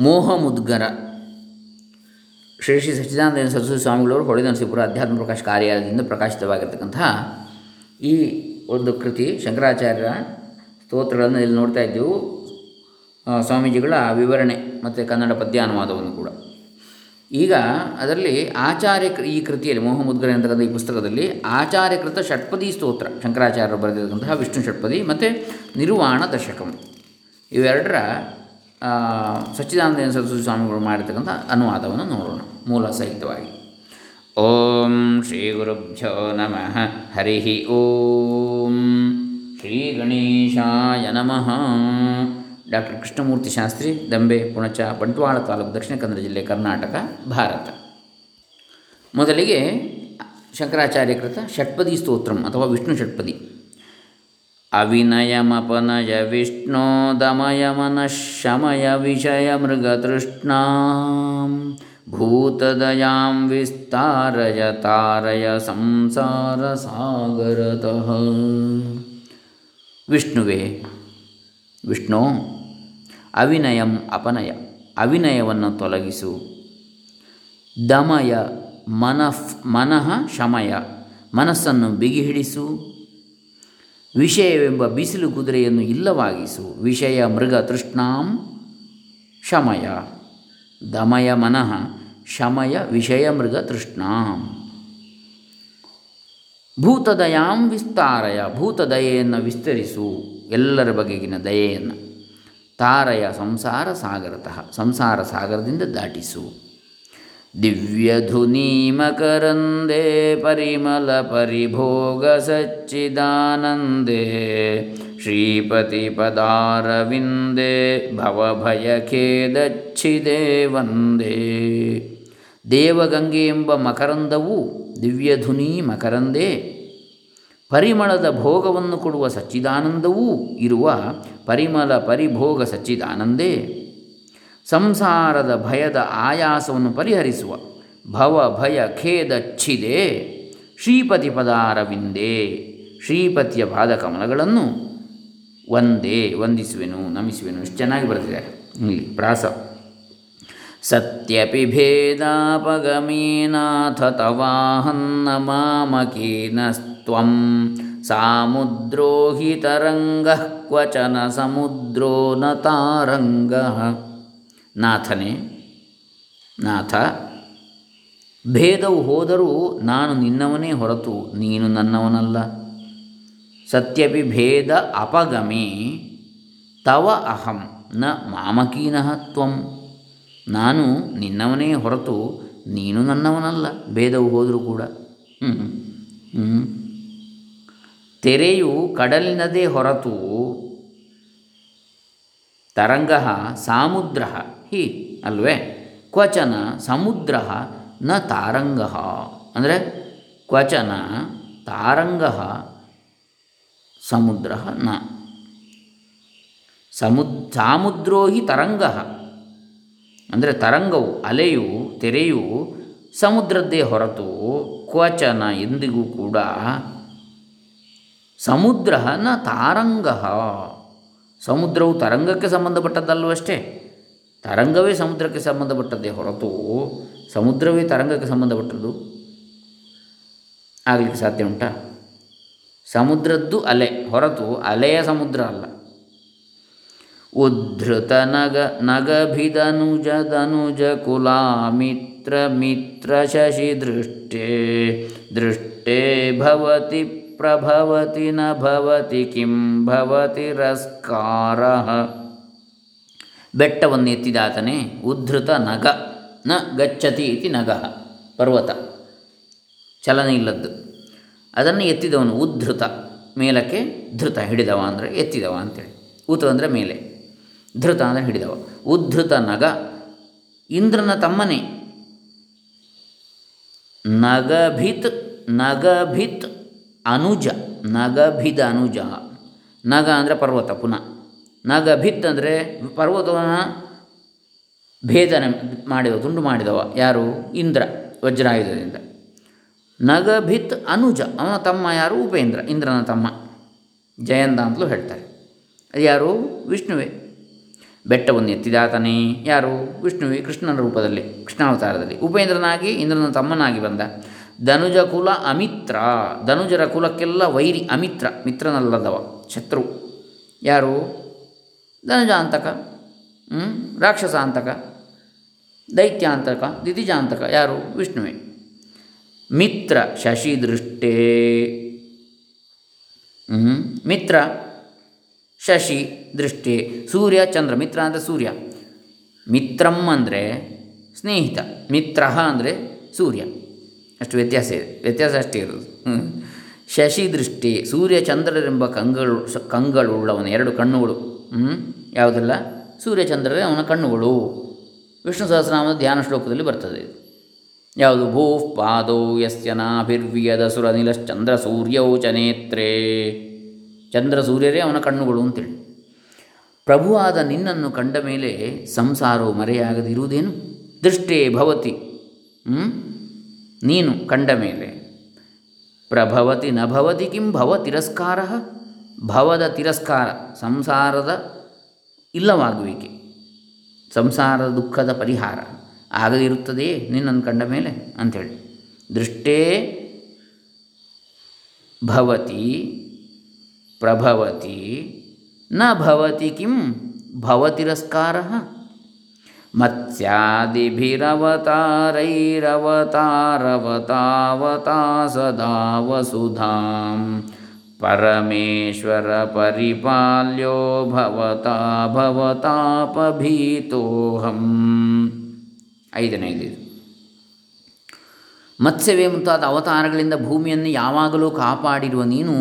ಮೋಹ ಮುದ್ಗರ ಶ್ರೀ ಶ್ರೀ ಸಚ್ಚಿದಾನಂದ ಸರಸ್ವತಿ ಸ್ವಾಮಿಗಳವರು ಹೊಳೆ ನರಸೀಪುರ ಅಧ್ಯಾತ್ಮ ಪ್ರಕಾಶ ಕಾರ್ಯಾಲಯದಿಂದ ಪ್ರಕಾಶಿತವಾಗಿರ್ತಕ್ಕಂತಹ ಈ ಒಂದು ಕೃತಿ ಶಂಕರಾಚಾರ್ಯರ ಸ್ತೋತ್ರಗಳನ್ನು ಇಲ್ಲಿ ನೋಡ್ತಾ ಇದ್ದೆವು. ಸ್ವಾಮೀಜಿಗಳ ವಿವರಣೆ ಮತ್ತು ಕನ್ನಡ ಪದ್ಯ ಅನುವಾದವನ್ನು ಕೂಡ. ಈಗ ಅದರಲ್ಲಿ ಆಚಾರ್ಯ ಈ ಕೃತಿಯಲ್ಲಿ ಮೋಹ ಮುದ್ಗರ ಅಂತಕ್ಕಂಥ ಈ ಪುಸ್ತಕದಲ್ಲಿ ಆಚಾರ್ಯಕೃತ ಷಟ್ಪದಿ ಸ್ತೋತ್ರ ಶಂಕರಾಚಾರ್ಯರು ಬರೆದಿರತಕ್ಕಂತಹ ವಿಷ್ಣು ಷಟ್ಪದಿ ಮತ್ತು ನಿರ್ವಾಣ ದಶಕಂ. ಇವೆರಡರ ಸಚ್ಚಿದಾನಂದ ಸರಸ್ವತಿ ಸ್ವಾಮಿಗಳು ಮಾಡಿರ್ತಕ್ಕಂಥ ಅನುವಾದವನ್ನು ನೋಡೋಣ, ಮೂಲ ಸಹಿತವಾಗಿ ಓಂ ಶ್ರೀ ಗುರುಭ್ಯೋ ನಮಃ, ಹರಿ ಓಂ. ಶ್ರೀ ಗಣೇಶಾಯ ನಮಃ. ಡಾಕ್ಟರ್ ಕೃಷ್ಣಮೂರ್ತಿ ಶಾಸ್ತ್ರಿ, ದಂಬೆ, ಪುಣಚ, ಬಂಟ್ವಾಳ ತಾಲೂಕು, ದಕ್ಷಿಣ ಕನ್ನಡ ಜಿಲ್ಲೆ, ಕರ್ನಾಟಕ, ಭಾರತ. ಮೊದಲಿಗೆ ಶಂಕರಾಚಾರ್ಯಕೃತ ಷಟ್ಪದಿ ಸ್ತೋತ್ರಂ ಅಥವಾ ವಿಷ್ಣು ಷಟ್ಪದಿ. ಅವಿನಯಮಪನಯ ದಮಯ ಮನಃಶಮಯ ವಿಷಯ ಮೃಗತೃಷ್ಣ ಭೂತದಯಾಂ ವಿಸ್ತಾರಯ ತಾರಯ ಸಂಸಾರ ಸಾಗರತಃ ವಿಷ್ಣುವೇ ವಿಷ್ಣು ಅವಿನಯಂ ಅಪನಯ ಅವಿನಯವನ್ನು ತೊಲಗಿಸು। ದಮಯ, ಮನಃ ಮನಃ ಶಮಯ, ಮನಸ್ಸನ್ನು ಬಿಗಿ ಹಿಡಿಸು ವಿಷಯವೆಂಬ ಬಿಸಿಲು ಕುದುರೆಯನ್ನು ಇಲ್ಲವಾಗಿಸು. ವಿಷಯ ಮೃಗ ತೃಷ್ಣಾಂ ಶಮಯ. ದಮಯ ಮನಃ ಶಮಯ ವಿಷಯ ಮೃಗ ತೃಷ್ಣಾಂ. ಭೂತದಯಾಂ ವಿಸ್ತಾರಯ, ಭೂತದಯೆಯನ್ನು ವಿಸ್ತರಿಸು. ಎಲ್ಲರ ಬಗೆಗಿನ ದಯೆಯನ್ನು ತಾರಯ ಸಂಸಾರ ಸಾಗರತಃ, ಸಂಸಾರ ಸಾಗರದಿಂದ ದಾಟಿಸು. ಸಚ್ಚಿದಾನಂದೇ ಶ್ರೀಪತಿ ಪದಾರವಿಂದೇ ಭವಭಯಖೇದಚ್ಛಿದೇ ವಂದೇ ದೇವಗಂಗೆ ಎಂಬ ಮಕರಂದವು ದಿವ್ಯಧುನಿ ಮಕರಂದೇ. ಪರಿಮಳದ ಭೋಗವನ್ನು ಕೊಡುವ ಸಚ್ಚಿದಾನಂದವೂ ಇರುವ ಪರಿಮಳ ಪರಿಭೋಗ ಸಚ್ಚಿದಾನಂದೇ. ಸಂಸಾರದ ಭಯದ ಆಯಾಸವನ್ನು ಪರಿಹರಿಸುವ. ಭವ ಭಯ ಖೇದಚ್ಛಿದೆ ಶ್ರೀಪತಿ ಪದಾರವಿಂದೇ. ಶ್ರೀಪತಿಯ ಪಾದಕಮಲಗಳನ್ನು ಒಂದೇ ವಂದಿಸುವೆನು, ನಮಿಸುವೆನು. ಇಷ್ಟು ಚೆನ್ನಾಗಿ ಬರೆದಿದ್ದಾರೆ. ಇಲ್ಲಿ ಪ್ರಾಸ. ಸತ್ಯಪಿ ಭೇದಾಪಗಮೀನಾಥ ತವಾಹನ್ನ ಮಾಮಕೀನಸ್ತ್ವಂ ಸಾಮುದ್ರೋ ಕ್ವಚನ ಸಮುದ್ರೋ ನ ತಾರಂಗಃ ನಾಥನೇ, ನಾಥ. ಭೇದವು ಹೋದರೂ ನಾನು ನಿನ್ನವನೇ ಹೊರತು ನೀನು ನನ್ನವನಲ್ಲ. ಸತ್ಯಪಿ ಭೇದ ಅಪಗಮೇ, ತವ ಅಹಂ ನ ಮಾಮಕೀನಃ ತ್ವಂ. ನಾನು ನಿನ್ನವನೇ ಹೊರತು ನೀನು ನನ್ನವನಲ್ಲ, ಭೇದವು ಹೋದರೂ ಕೂಡ. ತೆರೆಯು ಕಡಲಿನದೇ ಹೊರತು ತರಂಗ ಸಾಮುದ್ರ ಹಿ, ಅಲ್ವೇ? ಕ್ವಚನ ಸಮುದ್ರ ನ ತಾರಂಗ. ಅಂದರೆ ಕ್ವಚನ ತಾರಂಗ ಸಮುದ್ರ ನ. ಸಮುದ್ ಸಾಮುದ್ರೋ ಹಿ ತರಂಗ. ಅಂದರೆ ತರಂಗವು, ಅಲೆಯು, ತೆರೆಯು ಸಮುದ್ರದ್ದೇ ಹೊರತು ಕ್ವಚನ ಎಂದಿಗೂ ಕೂಡ ಸಮುದ್ರ ನ ತಾರಂಗ. ಸಮುದ್ರವು ತರಂಗಕ್ಕೆ ಸಂಬಂಧಪಟ್ಟದ್ದಲ್ಲವಷ್ಟೇ ತರಂಗವೇ ಸಮುದ್ರಕ್ಕೆ ಸಂಬಂಧಪಟ್ಟದ್ದೇ ಹೊರತು ಸಮುದ್ರವೇ ತರಂಗಕ್ಕೆ ಸಂಬಂಧಪಟ್ಟದ್ದು. ಆಗಲಿಕ್ಕೆ ಸಾಧ್ಯ ಉಂಟಾ? ಸಮುದ್ರದ್ದು ಅಲೆ, ಹೊರತು ಅಲೆಯ ಸಮುದ್ರ ಅಲ್ಲ. ಉದ್ಧತ ನಗ ನಗಭಿದನುಜ ಧನುಜ ಕುಲಾಮಿತ್ರ ಮಿತ್ರ ಶಶಿ ದೃಷ್ಟೇ ದೃಷ್ಟೇ ಭವತಿ ಭವತಿ ಕಿಂ ಭವತಿ ರಸ್ಕಾರ ಬೆಟ್ಟವನ್ನು ಎತ್ತಿದಾತನೇ ಉದ್ಧೃತ ನಗ, ನ ಗಚ್ಚತಿ ಇತಿ ನಗ, ಪರ್ವತ, ಚಲನೆ ಇಲ್ಲದ್ದು. ಅದನ್ನು ಎತ್ತಿದವನು ಉದ್ಧೃತ, ಮೇಲಕ್ಕೆ ಧೃತ ಹಿಡಿದವ ಅಂದರೆ ಎತ್ತಿದವ ಅಂತೇಳಿ. ಊತ ಅಂದರೆ ಮೇಲೆ, ಧೃತ ಅಂದರೆ ಹಿಡಿದವ. ಉದ್ಧೃತ ನಗ, ಇಂದ್ರನ ತಮ್ಮನೇ. ನಗಭಿತ್ ನಗಭಿತ್ ಅನುಜ, ನಗಭಿದ ಅನುಜ. ನಗ ಅಂದರೆ ಪರ್ವತ, ಪುನಃ. ನಗಭಿತ್ ಅಂದರೆ ಪರ್ವತವನ್ನು ಭೇದನೆ ಮಾಡಿದವ, ತುಂಡು ಮಾಡಿದವ. ಯಾರು? ಇಂದ್ರ, ವಜ್ರಾಯುಧದಿಂದ. ನಗಭಿತ್ ಅನುಜ, ಅವನ ತಮ್ಮ ಯಾರು? ಉಪೇಂದ್ರ, ಇಂದ್ರನ ತಮ್ಮ. ಜಯಂತ ಅಂತಲೂ ಹೇಳ್ತಾರೆ. ಅದು ಯಾರು? ವಿಷ್ಣುವೇ. ಬೆಟ್ಟವನ್ನು ಎತ್ತಿದಾತನೇ ಯಾರು? ವಿಷ್ಣುವೆ, ಕೃಷ್ಣನ ರೂಪದಲ್ಲಿ, ಕೃಷ್ಣಾವತಾರದಲ್ಲಿ. ಉಪೇಂದ್ರನಾಗಿ, ಇಂದ್ರನ ತಮ್ಮನಾಗಿ ಬಂದ. ಧನುಜ ಕುಲ ಅಮಿತ್ರ. ಧನುಜರ ಕುಲಕ್ಕೆಲ್ಲ ವೈರಿ ಅಮಿತ್ರ, ಮಿತ್ರನಲ್ಲದವ, ಶತ್ರು. ಯಾರು? ಧನುಜಾಂತಕ? ರಾಕ್ಷಸಾಂತಕ ದೈತ್ಯಾಂತಕ ದಿತಿಜಾಂತಕ ಯಾರು? ವಿಷ್ಣುವೆ. ಮಿತ್ರ ಶಶಿದೃಷ್ಟೇ. ಹ್ಞೂ ಮಿತ್ರ ಶಶಿ ದೃಷ್ಟಿ ಸೂರ್ಯ ಚಂದ್ರ, ಮಿತ್ರ ಅಂದರೆ ಸೂರ್ಯ. ಮಿತ್ರಂ ಅಂದರೆ ಸ್ನೇಹಿತ, ಮಿತ್ರ ಅಂದರೆ ಸೂರ್ಯ. ಅಷ್ಟು ವ್ಯತ್ಯಾಸ ಇದೆ. ವ್ಯತ್ಯಾಸ ಅಷ್ಟೇ ಇರೋದು. ಶಶಿ ದೃಷ್ಟಿ, ಸೂರ್ಯ ಚಂದ್ರರೆಂಬ ಕಂಗಳು ಕಂಗಳು ಕಂಗಳುಳ್ಳವನ, ಎರಡು ಕಣ್ಣುಗಳು. ಹ್ಞೂ ಯಾವುದೆಲ್ಲ? ಸೂರ್ಯ ಚಂದ್ರರೇ ಅವನ ಕಣ್ಣುಗಳು. ವಿಷ್ಣು ಸಹಸ್ರನಾಮದ ಧ್ಯಾನ ಶ್ಲೋಕದಲ್ಲಿ ಬರ್ತದೆ ಯಾವುದು? ಭೂ ಪಾದೌ ಯಸ್ಯ ನಾಭಿರ್ವಿಯದ ಸುರನಿಲಶ್ಚಂದ್ರ ಸೂರ್ಯೌ ಚ ನೇತ್ರೇ. ಚಂದ್ರ ಸೂರ್ಯರೇ ಅವನ ಕಣ್ಣುಗಳು ಅಂತೇಳಿ ಪ್ರಭುವಾದ ನಿನ್ನನ್ನು ಕಂಡ ಮೇಲೆ ಸಂಸಾರವು ಮರೆಯಾಗದಿರುವುದೇನು? ದೃಷ್ಟೇ ಭವತಿ. ಹ್ಮ್? ನೀನು ಕಂಡ ಮೇಲೆ. ಪ್ರಭವತಿ ನಭವತಿ ಭವತಿ ಕಿಂ ಭವ ತಿರಸ್ಕಾರ. ಭವದ ತಿರಸ್ಕಾರ ಸಂಸಾರದ ಇಲ್ಲವಾಗುವಿಕೆ. ಸಂಸಾರದ ದುಃಖದ ಪರಿಹಾರ. ಆಗದಿರುತ್ತದೆಯೇ ನಿನ್ನನ್ನು ಕಂಡ ಮೇಲೆ? ಅಂಥೇಳಿ. ದೃಷ್ಟೇ ಭವತಿ ಪ್ರಭವತಿ ನ ಭವತಿ ಕಿಂ ಭವತಿರಸ್ಕಾರ ಸದಾ ವಸುಧಾಂ ಪರಮೇಶ್ವರ ಪರಿಪಾಲ್ಯೋ ಭವತಾ ಭವತಾಪಭೀತೋಹಂ ಐದನೇದು ಮತ್ಸ್ಯವೇ ಮುಂತಾದ ಅವತಾರಗಳಿಂದ ಭೂಮಿಯನ್ನು ಯಾವಾಗಲೂ ಕಾಪಾಡಿರುವ ನೀನು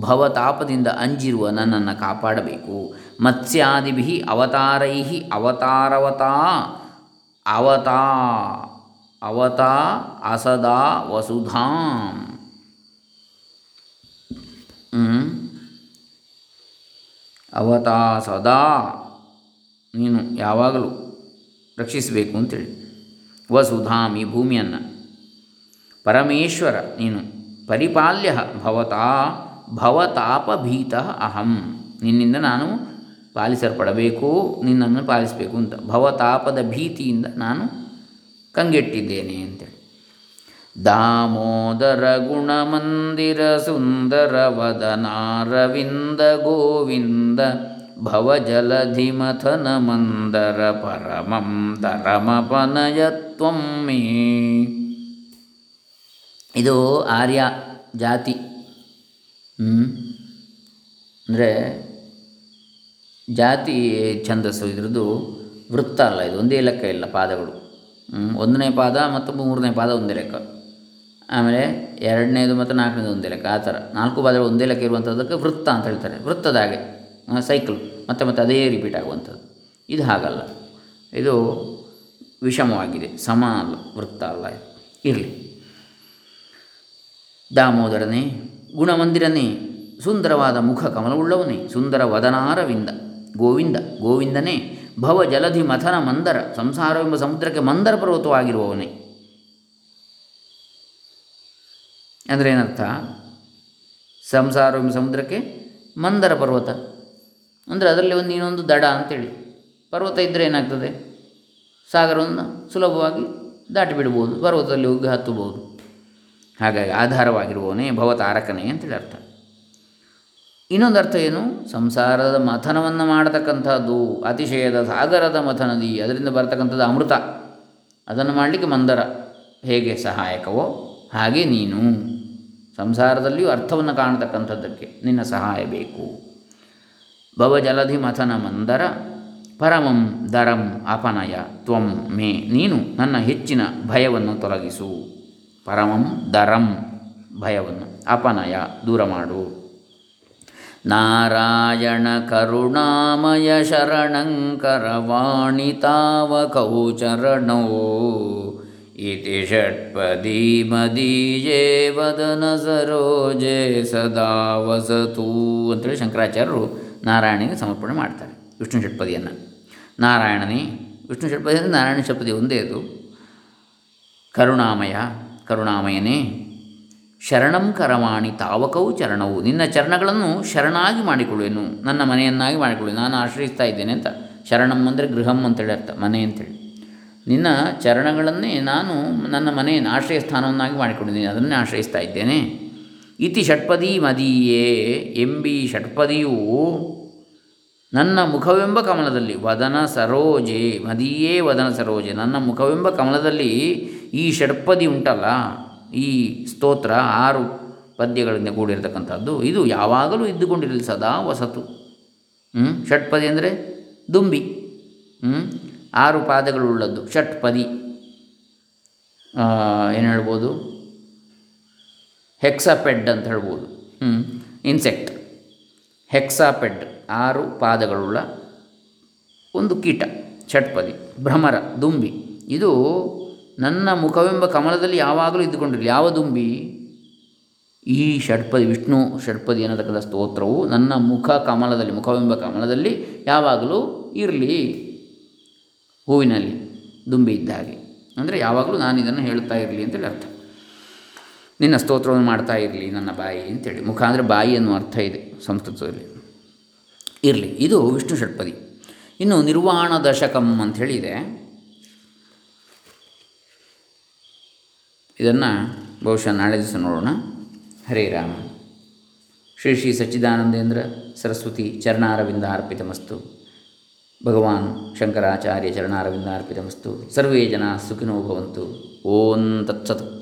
ಭವತಾಪದಿಂದ ಅಂಜಿರುವ ನನ್ನನ್ನು ಕಾಪಾಡಬೇಕು. ಮತ್ಸ್ಯಾದಿಭಿ ಅವತಾರೈ ಅವತಾರವತಾ, ಅವತಾ ಅವತಾ, ಅಸದಾ, ವಸುಧಾಂ. ಅವತಾ, ಸದಾ, ನೀನು ಯಾವಾಗಲೂ ರಕ್ಷಿಸಬೇಕು ಅಂತೇಳಿ. ವಸುಧಾಂ ಈ ಭೂಮಿಯನ್ನು. ಪರಮೇಶ್ವರ ನೀನು ಪರಿಪಾಲ್ಯ ಭವತಾ, ಭವತಾಪಭೀತ ಅಹಂ. ನಿನ್ನಿಂದ ನಾನು ಪಾಲಿಸಲ್ಪಡಬೇಕು, ನಿನ್ನನ್ನು ಪಾಲಿಸಬೇಕು ಅಂತ. ಭವತಾಪದ ಭೀತಿಯಿಂದ ನಾನು ಕಂಗೆಟ್ಟಿದ್ದೇನೆ ಅಂತೇಳಿ. ದಾಮೋದರ ಗುಣಮಂದಿರ, ಸುಂದರ ವದನಾರವಿಂದ ಗೋವಿಂದ, ಭವಜಲಧಿಮಥನ ಮಂದರ, ಪರಮಂ ತರಮಪನಯ ತ್ವಂ ಮೇ ಇದು ಆರ್ಯ ಜಾತಿ. ಅಂದರೆ ಜಾತಿ ಛಂದಸ್ಸು, ಇದ್ರದ್ದು ವೃತ್ತ ಅಲ್ಲ ಇದು, ಒಂದೇ ಲೆಕ್ಕ ಇಲ್ಲ ಪಾದಗಳು. ಒಂದನೇ ಪಾದ ಮತ್ತು ಮೂರನೇ ಪಾದ ಒಂದೇ ಲೆಕ್ಕ. ಆಮೇಲೆ ಎರಡನೇದು ಮತ್ತು ನಾಲ್ಕನೇದು ಒಂದೇ ಲೆಕ್ಕ, ಆ ಥರ. ನಾಲ್ಕು ಪಾದಗಳು ಒಂದೇ ಲೆಕ್ಕ ಇರುವಂಥದ್ದಕ್ಕೆ ವೃತ್ತ ಅಂತ ಹೇಳ್ತಾರೆ. ವೃತ್ತದ ಹಾಗೆ ಸೈಕಲ್ ಮತ್ತೆ ಮತ್ತೆ ಅದೇ ರಿಪೀಟ್ ಆಗುವಂಥದ್ದು. ಇದು ಹಾಗಲ್ಲ. ಇದು ವಿಷಮವಾಗಿದೆ. ಸಮ ಅಲ್ಲ, ವೃತ್ತ ಅಲ್ಲ ಇರಲಿ. ದಾಮೋದರನೇ, ಗುಣಮಂದಿರನೇ, ಸುಂದರವಾದ ಮುಖ ಕಮಲವುಳ್ಳವನೇ, ಸುಂದರ ವದನಾರವಿಂದ. ಗೋವಿಂದ, ಗೋವಿಂದನೇ ಭವ ಜಲಧಿ ಮಥನ ಮಂದರ, ಸಂಸಾರವೆಂಬ ಸಮುದ್ರಕ್ಕೆ ಮಂದರ ಪರ್ವತವಾಗಿರುವವನೇ. ಅಂದರೆ ಏನರ್ಥ? ಸಂಸಾರವೆಂಬ ಸಮುದ್ರಕ್ಕೆ ಮಂದರ ಪರ್ವತ. ಅಂದರೆ ಅದರಲ್ಲಿ ಒಂದು ಇನ್ನೊಂದು ದಡ ಅಂತೇಳಿ. ಪರ್ವತ ಇದ್ದರೆ ಏನಾಗ್ತದೆ? ಸಾಗರವನ್ನು ಸುಲಭವಾಗಿ ದಾಟಿ ಬಿಡ್ಬೋದು ಪರ್ವತದಲ್ಲಿ ಹೋಗಿ ಹತ್ತಬಹುದು ಹಾಗಾಗಿ ಆಧಾರವಾಗಿರುವವನೇ ಭವತಾರಕನೇ ಅಂತೇಳಿ ಅರ್ಥ. ಇನ್ನೊಂದು ಅರ್ಥ ಏನು? ಸಂಸಾರದ ಮಥನವನ್ನು ಮಾಡತಕ್ಕಂಥದ್ದು ಅತಿಶಯದ ಸಾಗರದ ಮಥನದಿ, ಅದರಿಂದ ಬರತಕ್ಕಂಥದ್ದು ಅಮೃತ. ಅದನ್ನು ಮಾಡಲಿಕ್ಕೆ ಮಂದರ. ಹೇಗೆ? ಸಹಾಯಕವೋ? ಹಾಗೆ ನೀನು. ಸಂಸಾರದಲ್ಲಿಯೂ ಅರ್ಥವನ್ನು ಕಾಣತಕ್ಕಂಥದ್ದಕ್ಕೆ ನಿನ್ನ ಸಹಾಯ ಬೇಕು. ಭವಜಲಧಿ ಮಥನ ಮಂದರ, ಪರಮಂ ದರಂ ಅಪನಯ ತ್ವಂ ಮೇ. ನೀನು ನನ್ನ ಹೆಚ್ಚಿನ ಭಯವನ್ನು ತೊಲಗಿಸು. ಪರಮಂ ದರಂ ಭಯವನ್ನು ಅಪನಯ ದೂರ ಮಾಡು. ಇತಿ ಷಟ್ಪದಿ ಮದೀಯೇ ವದನ ಸರೋಜೆ ಸದಾ ವಸತು ಅಂತೇಳಿ ಶಂಕರಾಚಾರ್ಯರು ನಾರಾಯಣನಿಗೆ ಸಮರ್ಪಣೆ ಮಾಡ್ತಾರೆ ವಿಷ್ಣು ಷಟ್ಪದಿಯನ್ನು. ನಾರಾಯಣನೇ, ವಿಷ್ಣು ಷಟ್ಪದಿ ಅಂದರೆ ನಾರಾಯಣ ಷಟ್ಪದಿ ಒಂದೇ ಅದು. ಕರುಣಾಮಯ, ಕರುಣಾಮಯನೇ ಶರಣಂ ಕರವಾಣಿ ತಾವಕವು ಚರಣವು ನಿನ್ನ ಚರಣಗಳನ್ನು ಶರಣಾಗಿ ಮಾಡಿಕೊಳ್ಳುವೆನು. ನನ್ನ ಮನೆಯನ್ನಾಗಿ ಮಾಡಿಕೊಳ್ಳುವೆ. ನಾನು ಆಶ್ರಯಿಸ್ತಾ ಇದ್ದೇನೆ ಅಂತ. ಶರಣಂ ಅಂದರೆ ಗೃಹಂ ಅಂತೇಳಿ ಅರ್ಥ. ಮನೆ ಅಂತೇಳಿ. ನಿನ್ನ ಚರಣಗಳನ್ನೇ ನಾನು ನನ್ನ ಮನೆಯನ್ನು ಆಶ್ರಯ ಸ್ಥಾನವನ್ನಾಗಿ ಮಾಡಿಕೊಂಡಿದ್ದೀನಿ. ಅದನ್ನೇ ಆಶ್ರಯಿಸ್ತಾ ಇದ್ದೇನೆ. ಇತಿ ಷಟ್ಪದಿ ಮದೀಯೇ ಎಂಬಿ ಷಟ್ಪದಿಯು ನನ್ನ ಮುಖವೆಂಬ ಕಮಲದಲ್ಲಿ. ವದನ ಸರೋಜೆ. ಮದಿಯೇ ವದನ ಸರೋಜೆ. ನನ್ನ ಮುಖವೆಂಬ ಕಮಲದಲ್ಲಿ ಈ ಷಟ್ಪದಿ ಉಂಟಲ್ಲ. ಈ ಸ್ತೋತ್ರ ಆರು ಪದ್ಯಗಳಿಂದ ಕೂಡಿರತಕ್ಕಂಥದ್ದು, ಇದು ಯಾವಾಗಲೂ ಇದ್ದುಕೊಂಡಿರಲಿ ಸದಾ ವಸತು. ಹ್ಞೂ ಷಟ್ಪದಿ ಅಂದರೆ ದುಂಬಿ. ಆರು ಪಾದಗಳುಳ್ಳದ್ದು ಷಟ್ಪದಿ ಏನು ಹೇಳ್ಬೋದು? ಹೆಕ್ಸಾಪೆಡ್ ಅಂತ ಹೇಳ್ಬೋದು. ಹ್ಞೂ ಇನ್ಸೆಕ್ಟ್. ಹೆಕ್ಸಾಪೆಡ್, ಆರು ಪಾದಗಳುಳ್ಳ ಒಂದು ಕೀಟ ಷಟ್ಪದಿ ಭ್ರಮರ, ದುಂಬಿ. ಇದು ನನ್ನ ಮುಖವೆಂಬ ಕಮಲದಲ್ಲಿ ಯಾವಾಗಲೂ ಇದ್ದುಕೊಂಡಿರಲಿ. ಯಾವ ದುಂಬಿ? ಈ ಷಟ್ಪದಿ ವಿಷ್ಣು ಷಟ್ಪದಿ ಅನ್ನತಕ್ಕಂಥ ಸ್ತೋತ್ರವು ನನ್ನ ಮುಖ ಕಮಲದಲ್ಲಿ, ಮುಖವೆಂಬ ಕಮಲದಲ್ಲಿ ಯಾವಾಗಲೂ ಇರಲಿ. ಹೂವಿನಲ್ಲಿ ದುಂಬಿ ಇದ್ದ ಹಾಗೆ. ಅಂದರೆ ಯಾವಾಗಲೂ ನಾನು ಇದನ್ನು ಹೇಳ್ತಾ ಇರಲಿ ಅಂತೇಳಿ ಅರ್ಥ. ನಿನ್ನ ಸ್ತೋತ್ರವನ್ನು ಮಾಡ್ತಾ ಇರಲಿ, ನನ್ನ ಬಾಯಿ ಅಂತೇಳಿ ಮುಖ ಅಂದರೆ ಬಾಯಿ ಅನ್ನುವ ಅರ್ಥ ಇದೆ ಸಂಸ್ಕೃತದಲ್ಲಿ. ಇರಲಿ. ಇದು ವಿಷ್ಣು ಷಟ್ಪದಿ ಇನ್ನು ನಿರ್ವಾಣ ದಶಕಂ ಅಂಥೇಳಿ ಇದನ್ನು ಬಹುಶಃ ನಾಳೆ ದಿವಸ ನೋಡೋಣ. ಹರೇ ರಾಮ. ಶ್ರೀ ಶ್ರೀ ಸಚ್ಚಿದಾನಂದೇಂದ್ರ ಸರಸ್ವತಿ ಚರಣಾರವಿಂದ ಅರ್ಪಿತಮಸ್ತು ಭಗವಾನ್ ಶಂಕರಾಚಾರ್ಯ ಚರಣಾರವಿಂದ ಅರ್ಪಿತಮಸ್ತು ಸರ್ವೇ ಜನ ಸುಖಿನೋ ಭವಂತು. ಓಂ ತತ್ಸತ್.